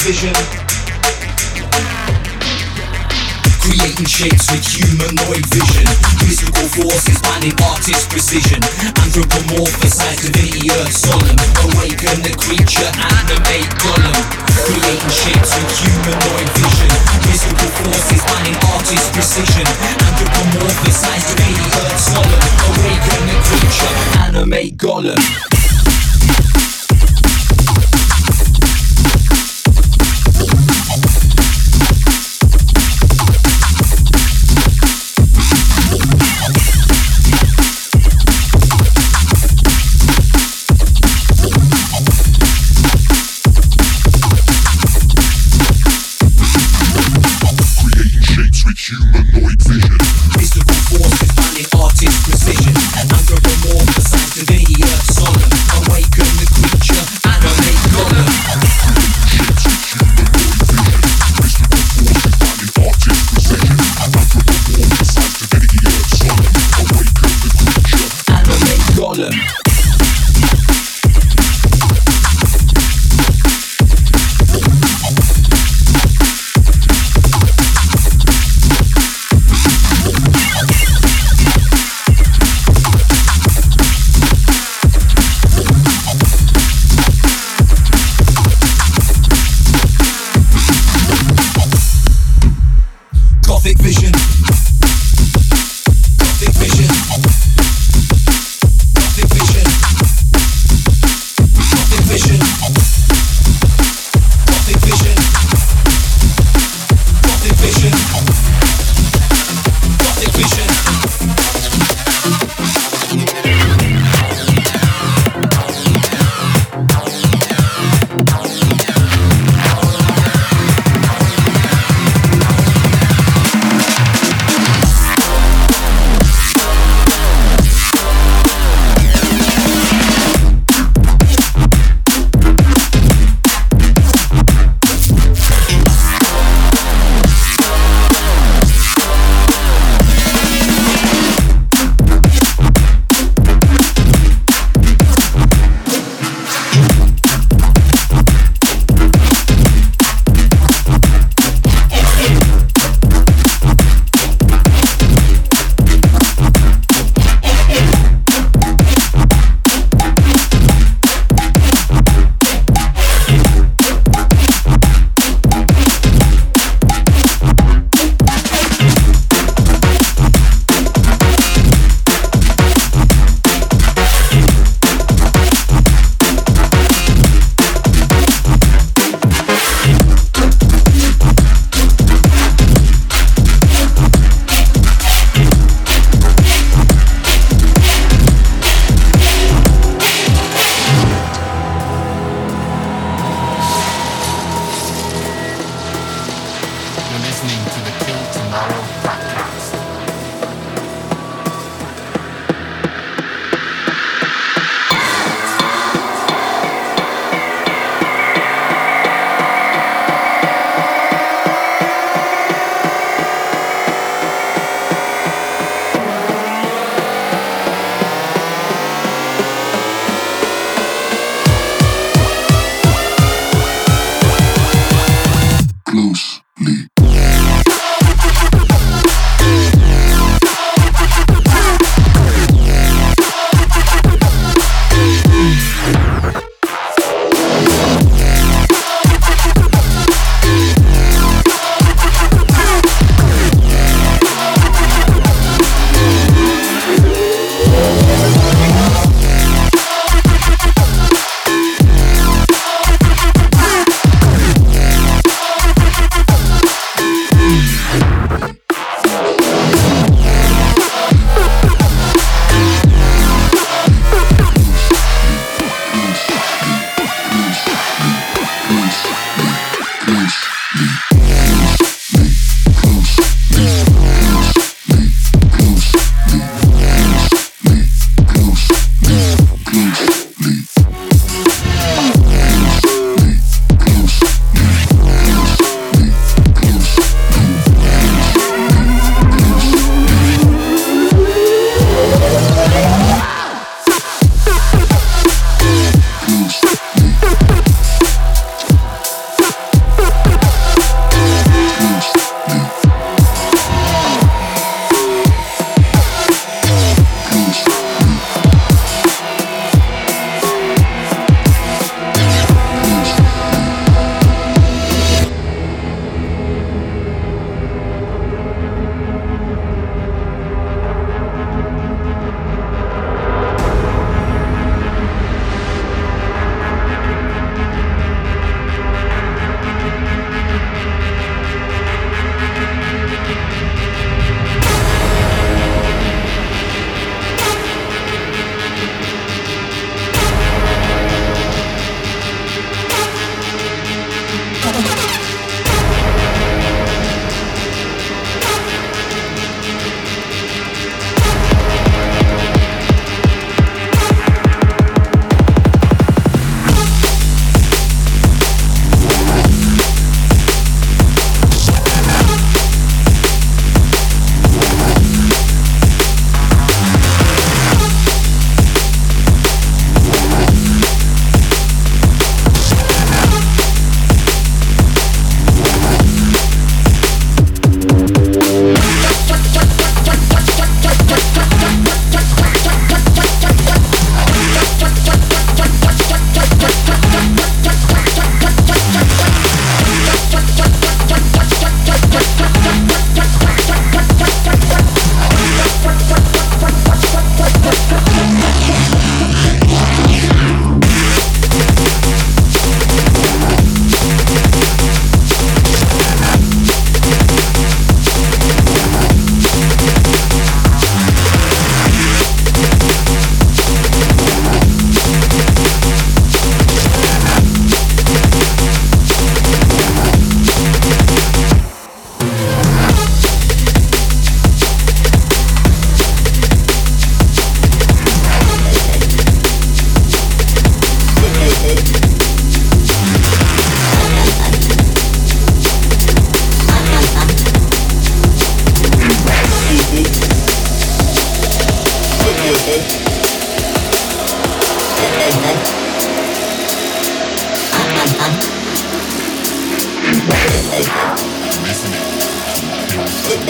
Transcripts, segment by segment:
Vision, Creating shapes with humanoid vision. Physical forces, inspiring artist precision. Anthropomorphized divinity earth solemn. Awaken the creature, animate golem. Creating shapes with humanoid vision. Physical forces, inspiring artist precision. Anthropomorphized divinity earth solemn. Awaken the creature, animate golem.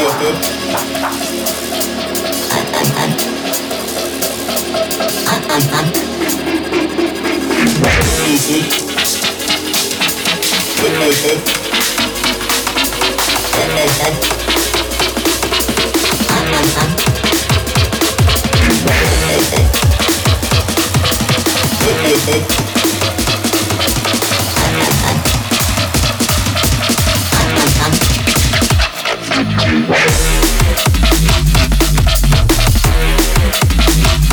feels good. Easy. Thank you.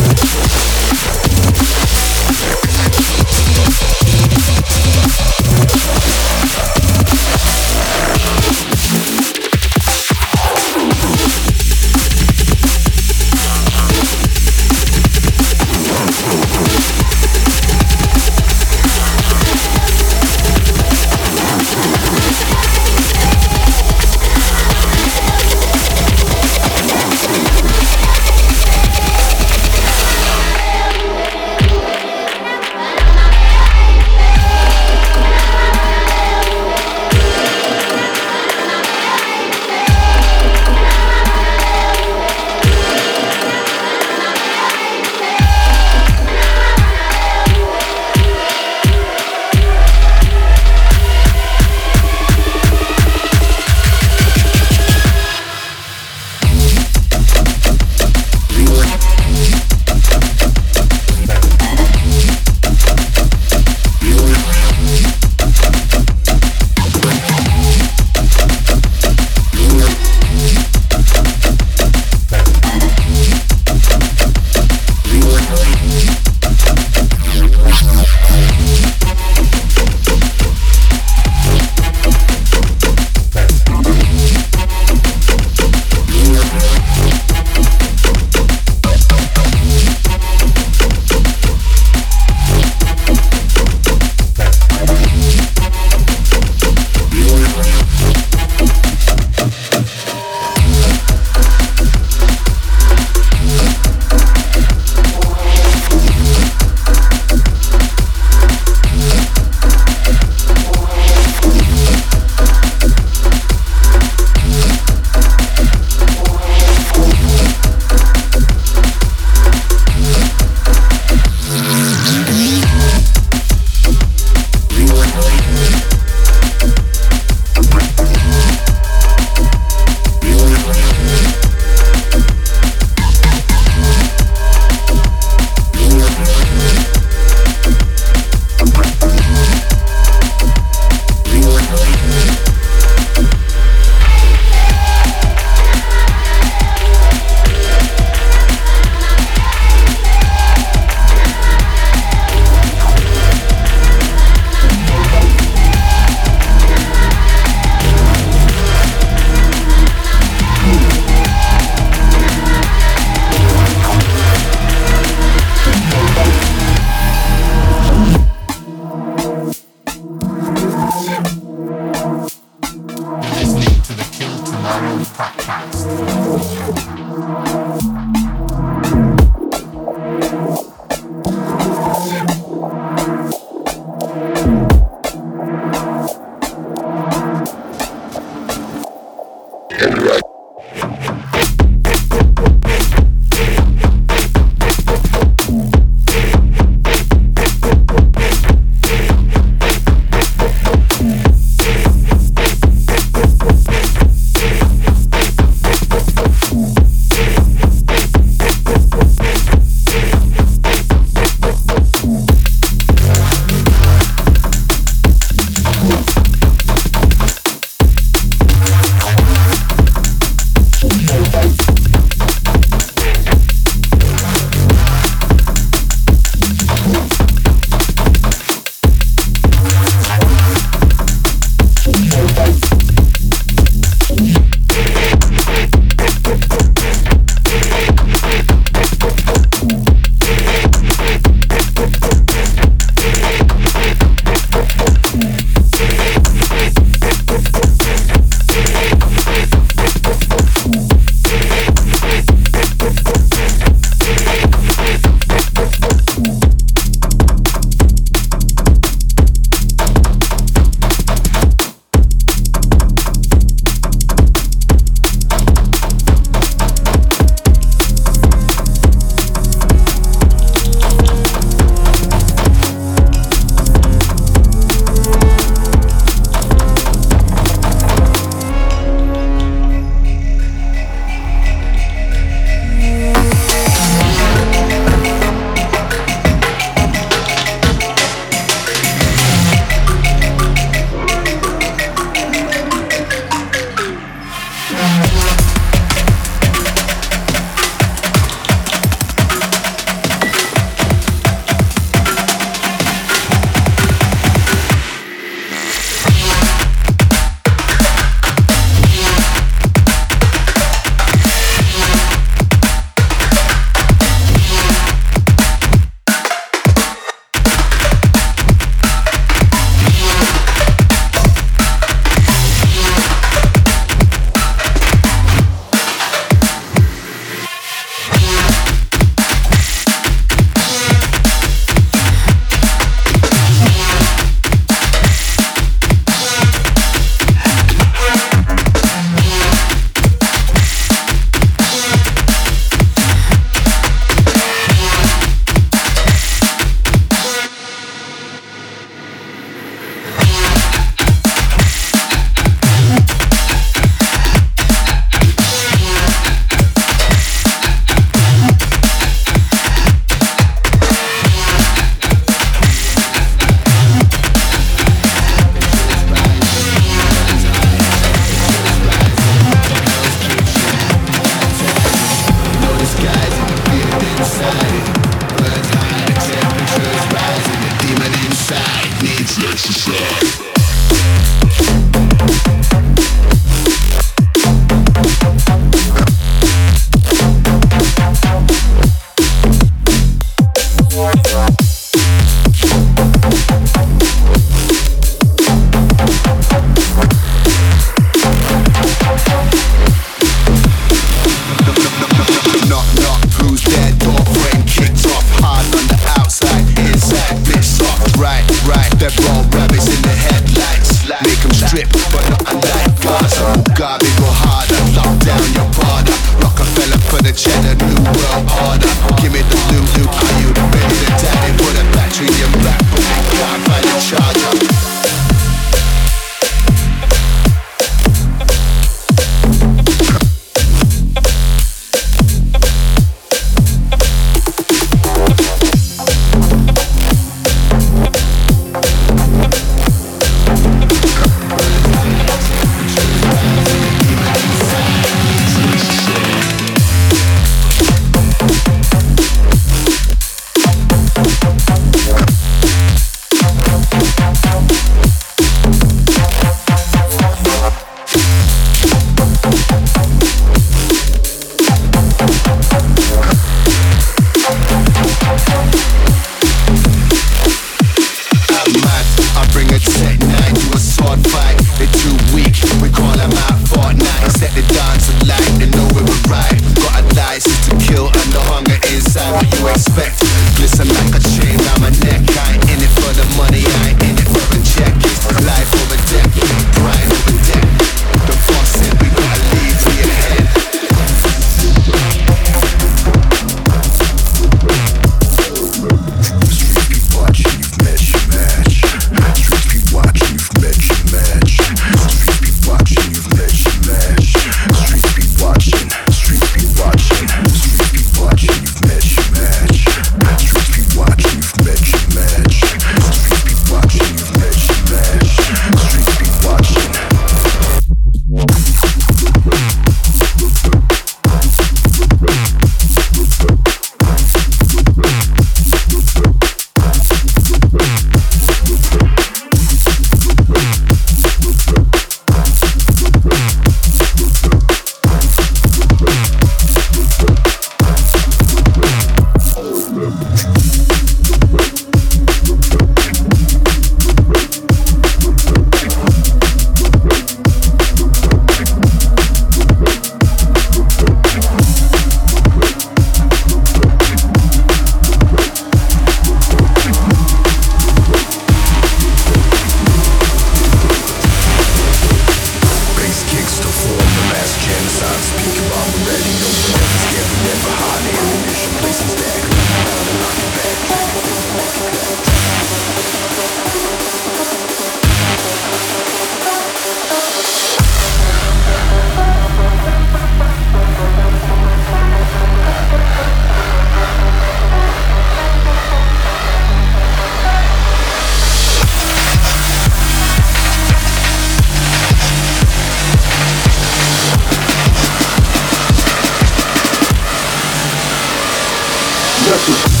Gracias.